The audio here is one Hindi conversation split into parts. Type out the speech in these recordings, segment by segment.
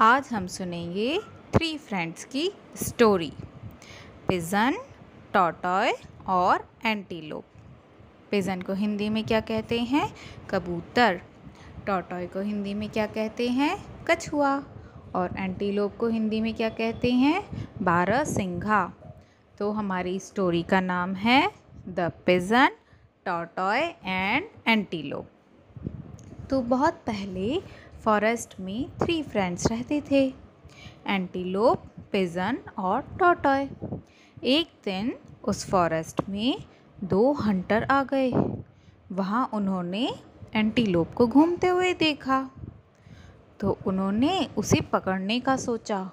आज हम सुनेंगे थ्री फ्रेंड्स की स्टोरी पिजन टॉटॉय और एंटीलोप पिजन को हिंदी में क्या कहते हैं? कबूतर। टॉटॉय को हिंदी में क्या कहते हैं? कछुआ। और एंटीलोप को हिंदी में क्या कहते हैं? बारह सिंघा तो हमारी स्टोरी का नाम है द पिजन टॉटॉय एंड एंटीलोप तो बहुत पहले फॉरेस्ट में थ्री फ्रेंड्स रहते थे एंटीलोप पिजन और टॉटॉय एक दिन उस फॉरेस्ट में दो हंटर आ गए। वहाँ उन्होंने एंटीलोप को घूमते हुए देखा। तो उन्होंने उसे पकड़ने का सोचा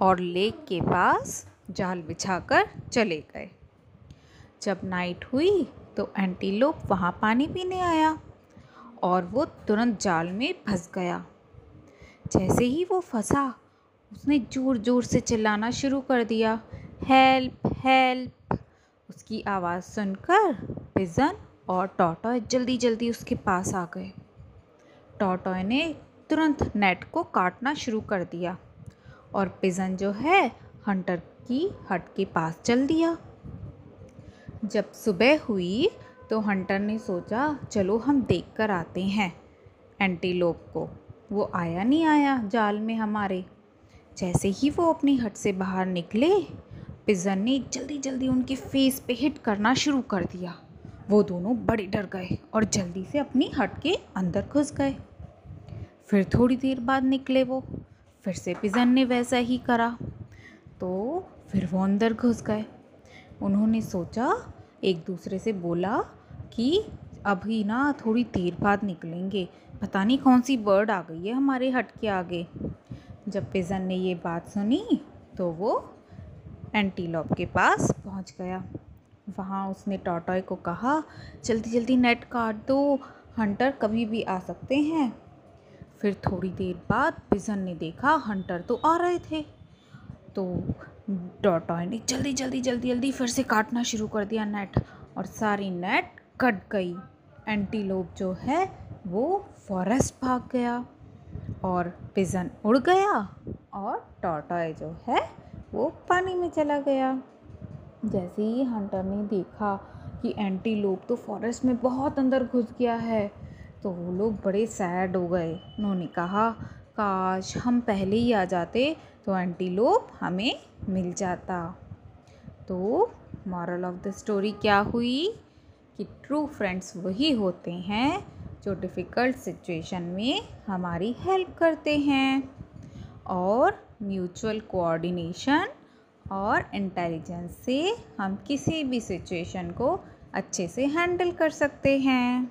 और लेक के पास जाल बिछाकर चले गए। जब नाइट हुई तो एंटीलोप वहाँ पानी पीने आया। और वो तुरंत जाल में फंस गया। जैसे ही वो फंसा, उसने ज़ोर ज़ोर से चिल्लाना शुरू कर दिया। Help help! उसकी आवाज़ सुनकर पिजन और टॉटॉय जल्दी जल्दी उसके पास आ गए। टॉटॉय ने तुरंत नेट को काटना शुरू कर दिया और पिजन जो है, हंटर की हट के पास चल दिया। जब सुबह हुई तो हंटर ने सोचा, चलो हम देख कर आते हैं। एंटीलोप को। वो आया नहीं आया जाल में हमारे। जैसे ही वो अपनी हट से बाहर निकले, पिजन ने जल्दी जल्दी उनके फेस पे हिट करना शुरू कर दिया। वो दोनों बड़े डर गए और जल्दी से अपनी हट के अंदर घुस गए। फिर थोड़ी देर बाद निकले वो। फिर से पिजन ने वैसा ही करा। तो फिर वो अंदर घुस गए। उन्होंने सोचा एक दूसरे से बोला कि अभी ना थोड़ी देर बाद निकलेंगे। पता नहीं कौन सी बर्ड आ गई है हमारे हट के आगे। जब पिजन ने ये बात सुनी तो वो एंटीलॉप के पास पहुँच गया। वहाँ उसने टॉटॉय को कहा, जल्दी जल्दी नेट काट दो हंटर कभी भी आ सकते हैं। फिर थोड़ी देर बाद पिजन ने देखा हंटर तो आ रहे थे। तो टॉटॉय ने जल्दी जल्दी जल्दी जल्दी फिर से काटना शुरू कर दिया नेट और सारी नेट कट गई। एंटीलोप जो है, वो फॉरेस्ट भाग गया और पिजन उड़ गया और टॉटॉय जो है, वो पानी में चला गया। जैसे ही हंटर ने देखा कि एंटीलोप तो फॉरेस्ट में बहुत अंदर घुस गया है तो वो लोग बड़े सैड हो गए। उन्होंने कहा, काश हम पहले ही आ जाते तो एंटीलोप हमें मिल जाता। तो मॉरल ऑफ़ द स्टोरी क्या हुई? कि ट्रू फ्रेंड्स वही होते हैं जो डिफ़िकल्ट सिचुएशन में हमारी हेल्प करते हैं। और म्यूचुअल कोऑर्डिनेशन और इंटेलिजेंस से हम किसी भी सिचुएशन को अच्छे से हैंडल कर सकते हैं।